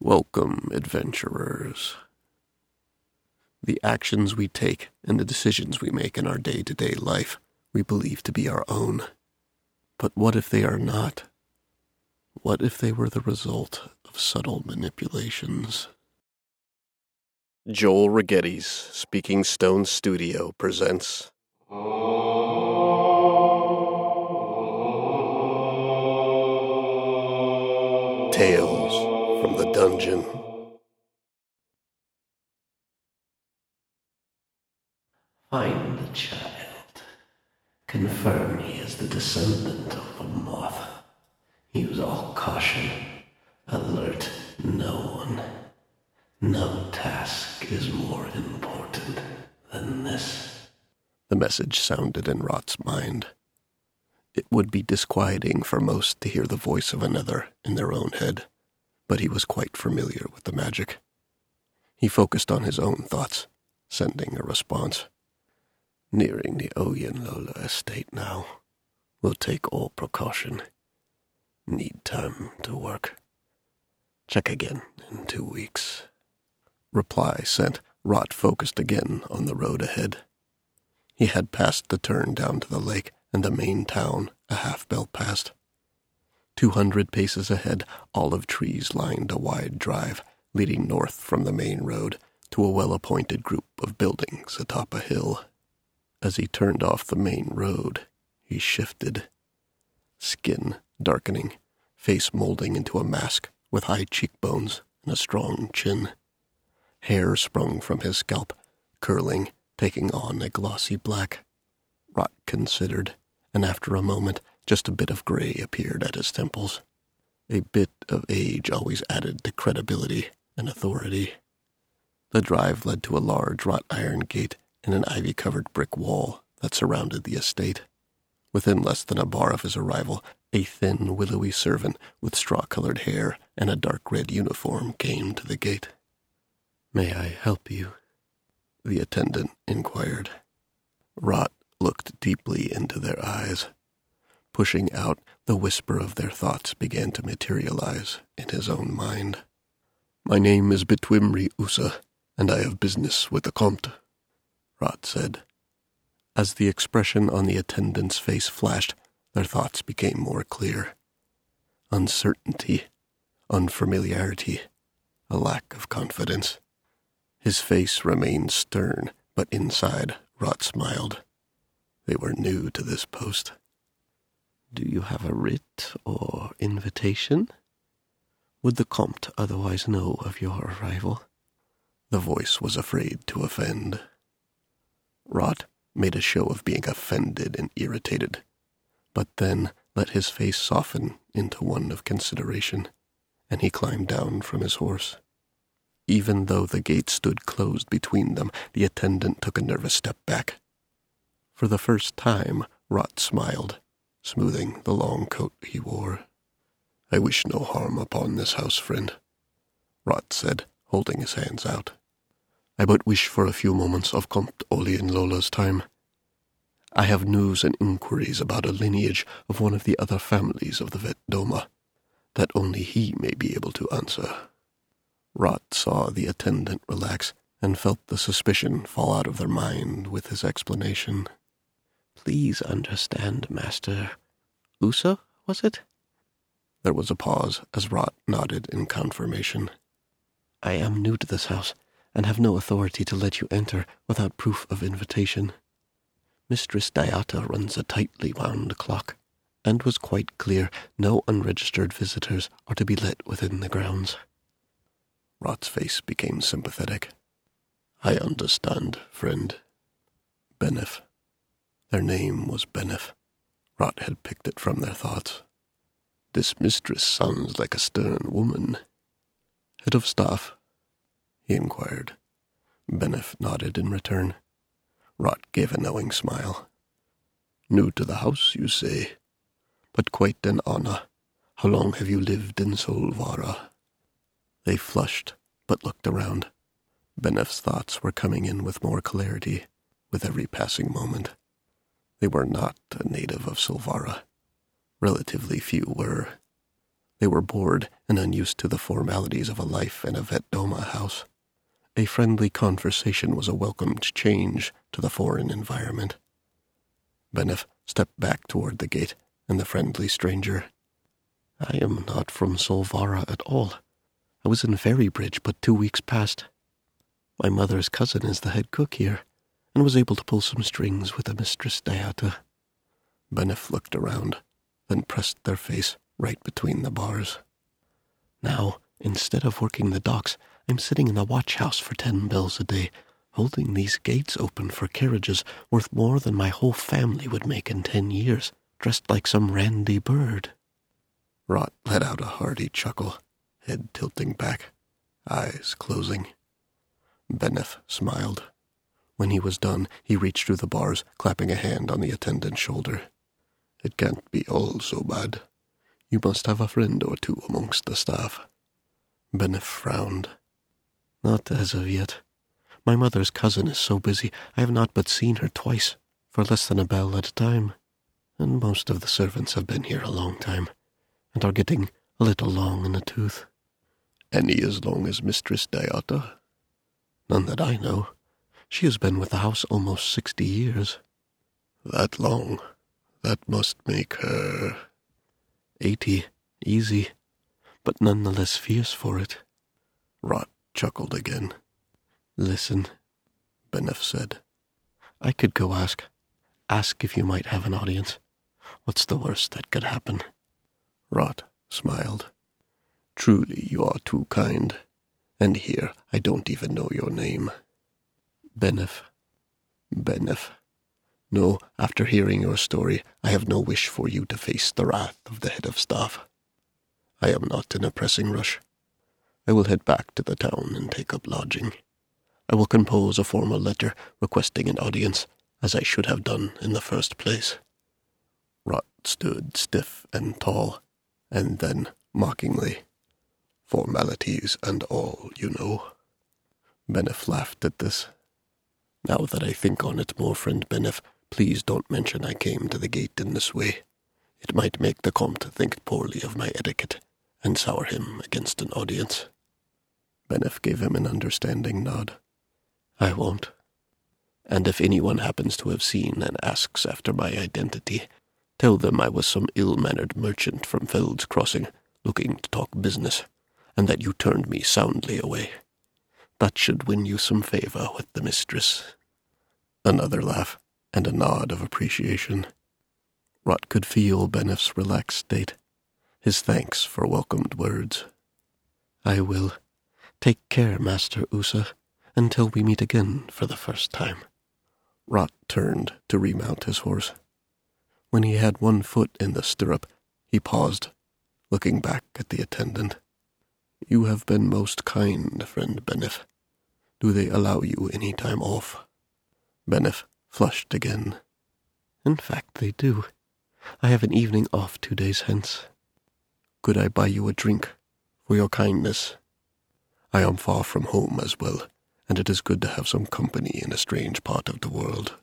Welcome, adventurers. The actions we take and the decisions we make in our day to day life we believe to be our own. But what if they are not? What if they were the result of subtle manipulations? Joel Rigetti's Speaking Stone Studio presents. Tales from the Dungeon. Find the child. Confirm he is the descendant of the moth. Use all caution. Alert no one. No task is more important than this. The message sounded in Rot's mind. It would be disquieting for most to hear the voice of another in their own head, but he was quite familiar with the magic. He focused on his own thoughts, sending a response. Nearing the Oyenlola estate now. Will take all precaution. Need time to work. Check again in two weeks. Reply sent. Rot focused again on the road ahead. He had passed the turn down to the lake and the main town a half bell past. Two hundred paces ahead, olive trees lined a wide drive leading north from the main road to a well appointed group of buildings atop a hill. As he turned off the main road, he shifted. Skin darkening, face molding into a mask with high cheekbones and a strong chin. Hair sprung from his scalp, curling, taking on a glossy black. Rot considered, and after a moment, just a bit of gray appeared at his temples. A bit of age always added to credibility and authority. The drive led to a large wrought iron gate and an ivy covered brick wall that surrounded the estate. Within less than a bar of his arrival, a thin, willowy servant with straw colored hair and a dark red uniform came to the gate. May I help you? The attendant inquired. Rot looked deeply into their eyes. Pushing out, the whisper of their thoughts began to materialize in his own mind. My name is Bitwimri Usa, and I have business with the Comte. Rot said. As the expression on the attendant's face flashed, their thoughts became more clear. Uncertainty, unfamiliarity, a lack of confidence. His face remained stern, but inside, Rot smiled. They were new to this post. Do you have a writ or invitation? Would the Comte otherwise know of your arrival? The voice was afraid to offend. Rot made a show of being offended and irritated, but then let his face soften into one of consideration, and he climbed down from his horse. Even though the gate stood closed between them, the attendant took a nervous step back. For the first time, Rot smiled, smoothing the long coat he wore. I wish no harm upon this house, friend, Rot said, holding his hands out. I but wish for a few moments of Comte Oyenlola's time. I have news and inquiries about a lineage of one of the other families of the Vetdoma that only he may be able to answer. Rot saw the attendant relax and felt the suspicion fall out of their mind with his explanation. Please understand, Master. Usa, was it? There was a pause as Rot nodded in confirmation. I am new to this house and have no authority to let you enter without proof of invitation. Mistress Diata runs a tightly wound clock, and was quite clear no unregistered visitors are to be let within the grounds. Rot's face became sympathetic. I understand, friend. Benef. Their name was Benef. Rot had picked it from their thoughts. This mistress sounds like a stern woman. Head of staff, he inquired. Benef nodded in return. Rot gave a knowing smile. New to the house, you say? But quite an honor. How long have you lived in Solvara? They flushed, but looked around. Benef's thoughts were coming in with more clarity with every passing moment. They were not a native of Solvara. Relatively few were. They were bored and unused to the formalities of a life in a Vetdoma house. A friendly conversation was a welcomed change to the foreign environment. Benef stepped back toward the gate and the friendly stranger. I am not from Solvara at all. I was in Ferrybridge but two weeks past. My mother's cousin is the head cook here, and was able to pull some strings with the Mistress Diata. Benef looked around, then pressed their face right between the bars. Now, instead of working the docks, I'm sitting in the watch house for ten bells a day, holding these gates open for carriages worth more than my whole family would make in ten years, dressed like some randy bird. Rot let out a hearty chuckle, head tilting back, eyes closing. Benef smiled. When he was done, he reached through the bars, clapping a hand on the attendant's shoulder. It can't be all so bad. You must have a friend or two amongst the staff. Benef frowned. Not as of yet. My mother's cousin is so busy I have not but seen her twice, for less than a bell at a time, and most of the servants have been here a long time, and are getting a little long in the tooth. Any as long as Mistress Diata? None that I know. She has been with the house almost sixty years. That long? That must make her. Eighty, easy, but none the less fierce for it. Rot chuckled again. Listen, Benef said. I could go ask. Ask if you might have an audience. What's the worst that could happen? Rot smiled. Truly, you are too kind. And here I don't even know your name. Benef. Benef. No, after hearing your story, I have no wish for you to face the wrath of the head of staff. I am not in a pressing rush. I will head back to the town and take up lodging. I will compose a formal letter requesting an audience, as I should have done in the first place. Rot stood stiff and tall, and then, mockingly, Formalities and all, you know. Benef laughed at this. Now that I think on it more, friend Benef, please don't mention I came to the gate in this way. It might make the Comte think poorly of my etiquette and sour him against an audience. Benef gave him an understanding nod. I won't. And if anyone happens to have seen and asks after my identity, tell them I was some ill-mannered merchant from Feld's Crossing looking to talk business, and that you turned me soundly away. That should win you some favor with the mistress. Another laugh and a nod of appreciation. Rot could feel Benef's relaxed state, his thanks for welcomed words. I will. Take care, Master Usa, until we meet again for the first time. Rot turned to remount his horse. When he had one foot in the stirrup, he paused, looking back at the attendant. You have been most kind, friend Benef. Do they allow you any time off? Benef flushed again. In fact, they do. I have an evening off two days hence. Could I buy you a drink for your kindness? I am far from home as well, and it is good to have some company in a strange part of the world.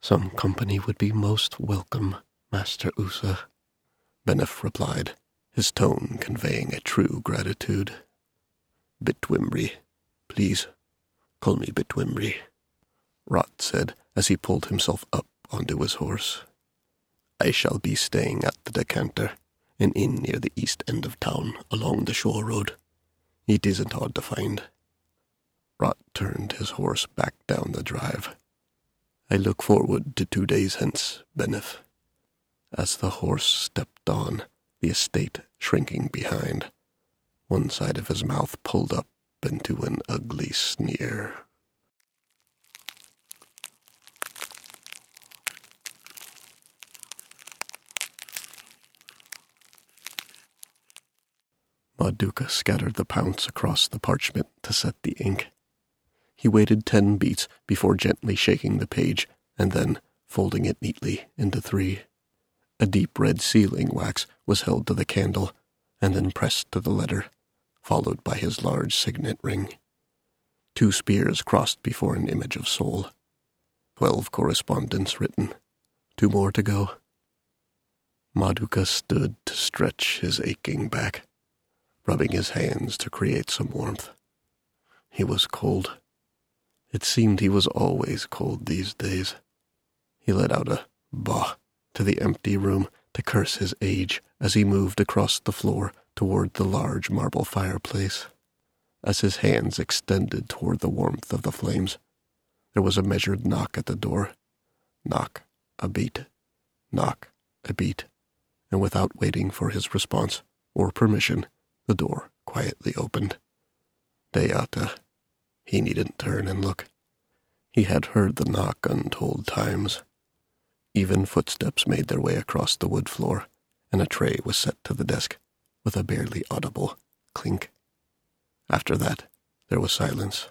Some company would be most welcome, Master Usa, Benef replied, his tone conveying a true gratitude. Bitwimri, please, call me Bitwimri, Rot said as he pulled himself up onto his horse. I shall be staying at the Decanter, an inn near the east end of town along the shore road. It isn't hard to find. Rot turned his horse back down the drive. I look forward to two days hence, Benef. As the horse stepped on, the estate shrinking behind, one side of his mouth pulled up into an ugly sneer. Maduka scattered the pounce across the parchment to set the ink. He waited ten beats before gently shaking the page and then folding it neatly into three. A deep red sealing wax was held to the candle and then pressed to the letter, followed by his large signet ring. Two spears crossed before an image of Sol. Twelve correspondence written. Two more to go. Maduka stood to stretch his aching back, rubbing his hands to create some warmth. He was cold. It seemed he was always cold these days. He let out a bah to the empty room to curse his age as he moved across the floor toward the large marble fireplace. As his hands extended toward the warmth of the flames, there was a measured knock at the door. Knock, a beat. Knock, a beat. And without waiting for his response or permission, the door quietly opened. Deata. He needn't turn and look. He had heard the knock untold times. Even footsteps made their way across the wood floor, and a tray was set to the desk with a barely audible clink. After that, there was silence.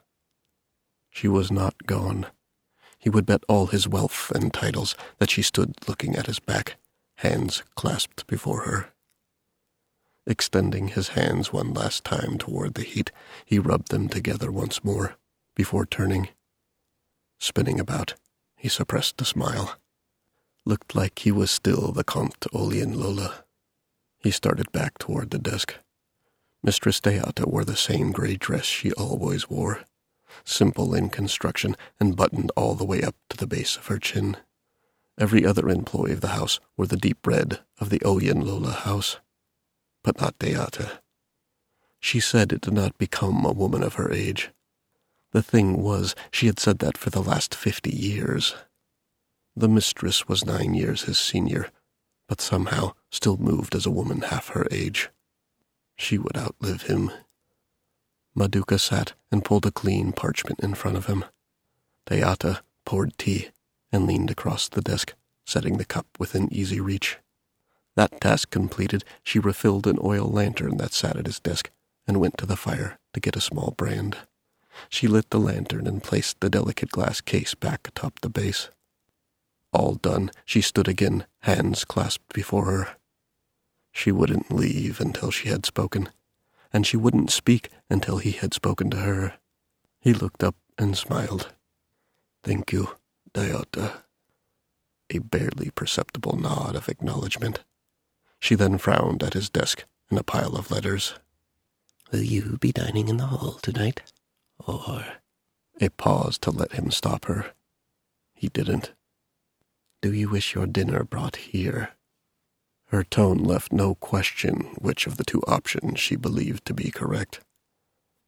She was not gone. He would bet all his wealth and titles that she stood looking at his back, hands clasped before her. Extending his hands one last time toward the heat, he rubbed them together once more before turning. Spinning about, he suppressed a smile looked like he was still the Comte Oyenlola. He started back toward the desk. Mistress Deata wore the same gray dress she always wore, simple in construction and buttoned all the way up to the base of her chin. Every other employee of the house wore the deep red of the Oyenlola house, but not Deata. She said it did not become a woman of her age. The thing was, she had said that for the last fifty years. The mistress was nine years his senior, but somehow still moved as a woman half her age. She would outlive him. Maduka sat and pulled a clean parchment in front of him. Deata poured tea and leaned across the desk, setting the cup within easy reach. That task completed, she refilled an oil lantern that sat at his desk and went to the fire to get a small brand. She lit the lantern and placed the delicate glass case back atop the base. All done, she stood again, hands clasped before her. She wouldn't leave until she had spoken, and she wouldn't speak until he had spoken to her. He looked up and smiled. Thank you, Diota. A barely perceptible nod of acknowledgement. She then frowned at his desk and a pile of letters. Will you be dining in the hall tonight? Or. A pause to let him stop her. He didn't. Do you wish your dinner brought here? Her tone left no question which of the two options she believed to be correct.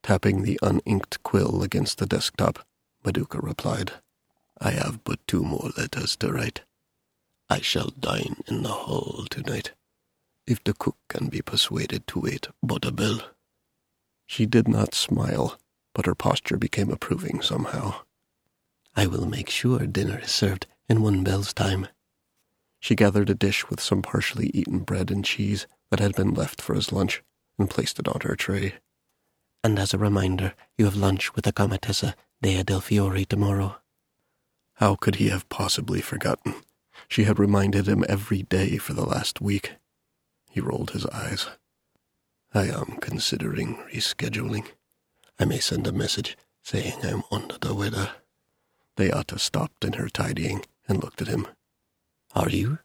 Tapping the uninked quill against the desktop, Maduka replied, I have but two more letters to write. I shall dine in the hall tonight, if the cook can be persuaded to wait but a bell. She did not smile, but her posture became approving somehow. I will make sure dinner is served in one bell's time. She gathered a dish with some partially eaten bread and cheese that had been left for his lunch and placed it on her tray. And as a reminder, you have lunch with the Comatessa Dea del Fiore tomorrow. How could he have possibly forgotten? She had reminded him every day for the last week. He rolled his eyes. I am considering rescheduling. I may send a message saying I'm under the weather. Deata stopped in her tidying and looked at him. Are you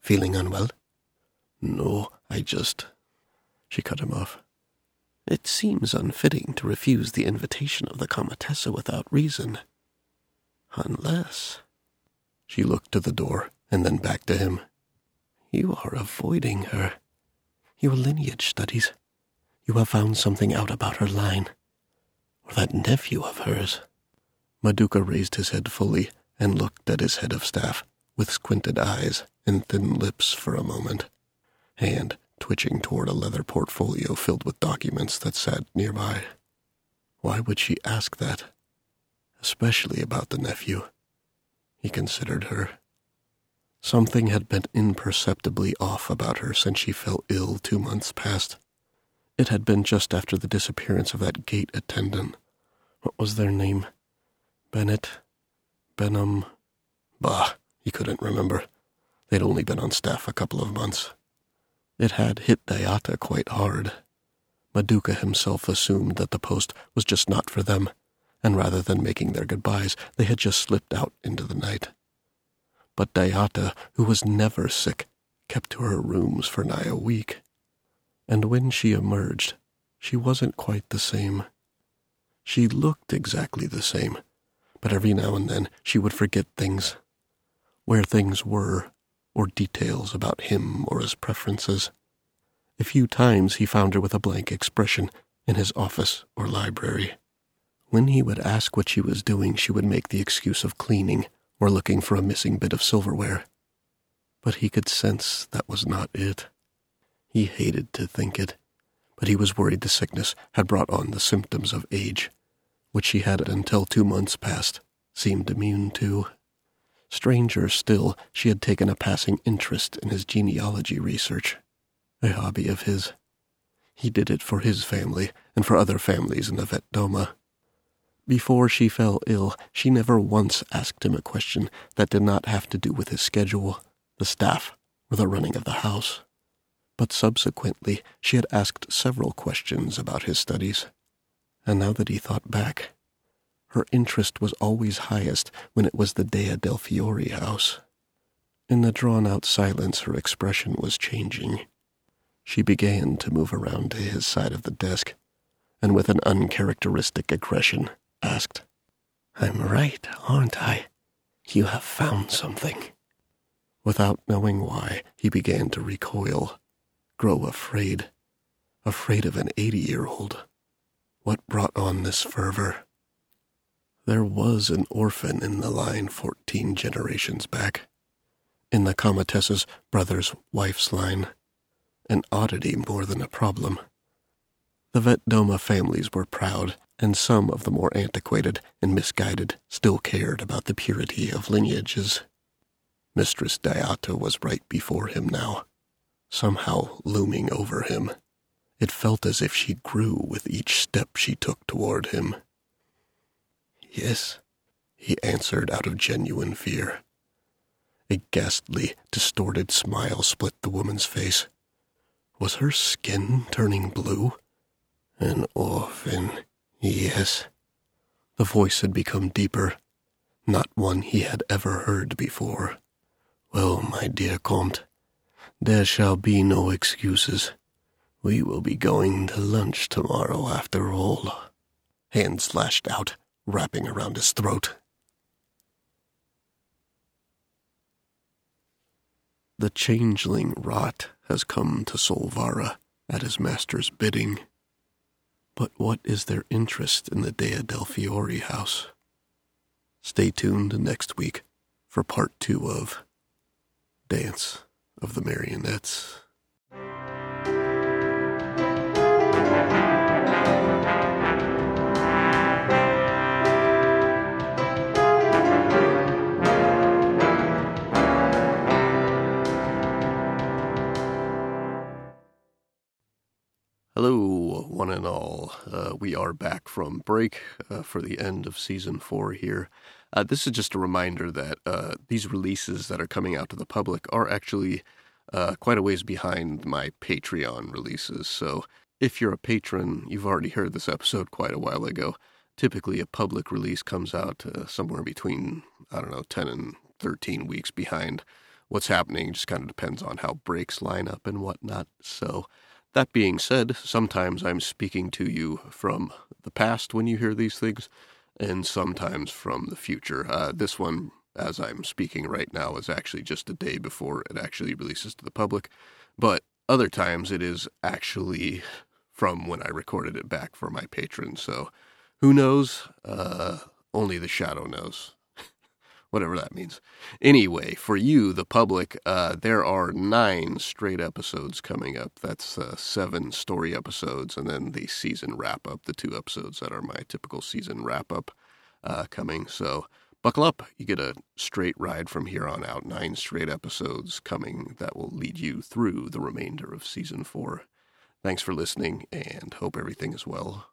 feeling unwell? No, I just. She cut him off. It seems unfitting to refuse the invitation of the Comatessa without reason. Unless. She looked to the door and then back to him. You are avoiding her. Your lineage studies. You have found something out about her line. Or that nephew of hers. Maduka raised his head fully and looked at his head of staff with squinted eyes and thin lips for a moment, hand twitching toward a leather portfolio filled with documents that sat nearby. Why would she ask that? Especially about the nephew. He considered her. Something had been imperceptibly off about her since she fell ill two months past. It had been just after the disappearance of that gate attendant. What was their name? Bennett? Benham. Bah, he couldn't remember. They'd only been on staff a couple of months. It had hit Dayata quite hard. Maduka himself assumed that the post was just not for them, and rather than making their goodbyes, they had just slipped out into the night. But Deata, who was never sick, kept to her rooms for nigh a week. And when she emerged, she wasn't quite the same. She looked exactly the same, but every now and then she would forget things, where things were, or details about him or his preferences. A few times he found her with a blank expression in his office or library. When he would ask what she was doing, she would make the excuse of cleaning or looking for a missing bit of silverware. But he could sense that was not it. He hated to think it, but he was worried the sickness had brought on the symptoms of age, which she had until two months past seemed immune to. Stranger still, she had taken a passing interest in his genealogy research, a hobby of his. He did it for his family and for other families in the Vet Doma. Before she fell ill, she never once asked him a question that did not have to do with his schedule, the staff, or the running of the house. But subsequently, she had asked several questions about his studies. And now that he thought back, her interest was always highest when it was the Dea del Fiore house. In the drawn out silence, her expression was changing. She began to move around to his side of the desk, and with an uncharacteristic aggression, asked, I'm right, aren't I? You have found something. Without knowing why, he began to recoil, grow afraid, afraid of an eighty year old. What brought on this fervor? There was an orphan in the line fourteen generations back, in the Cometessa's brother's wife's line, an oddity more than a problem. The Vetdoma families were proud and some of the more antiquated and misguided still cared about the purity of lineages. Mistress Diata was right before him now, somehow looming over him. It felt as if she grew with each step she took toward him. Yes, he answered out of genuine fear. A ghastly, distorted smile split the woman's face. Was her skin turning blue? An orphan, Yes. The voice had become deeper, not one he had ever heard before. Well, my dear Comte, there shall be no excuses. We will be going to lunch tomorrow after all. Hands lashed out, wrapping around his throat. The changeling rot has come to Solvara at his master's bidding. But what is their interest in the Dea del Fiore house? Stay tuned next week for part two of Dance of the Marionettes. Hello, one and all. Uh, we are back from break uh, for the end of season four here. Uh, this is just a reminder that uh, these releases that are coming out to the public are actually uh, quite a ways behind my Patreon releases. So if you're a patron, you've already heard this episode quite a while ago. Typically, a public release comes out uh, somewhere between, I don't know, 10 and 13 weeks behind what's happening. Just kind of depends on how breaks line up and whatnot. So, that being said, sometimes I'm speaking to you from the past when you hear these things, and sometimes from the future. Uh, this one, as I'm speaking right now, is actually just a day before it actually releases to the public, but other times it is actually from when I recorded it back for my patrons. So who knows? Uh, only the shadow knows whatever that means. Anyway, for you, the public, uh, there are nine straight episodes coming up. That's uh, seven story episodes, and then the season wrap up, the two episodes that are my typical season wrap up uh, coming. So buckle up. You get a straight ride from here on out. Nine straight episodes coming that will lead you through the remainder of season four. Thanks for listening, and hope everything is well.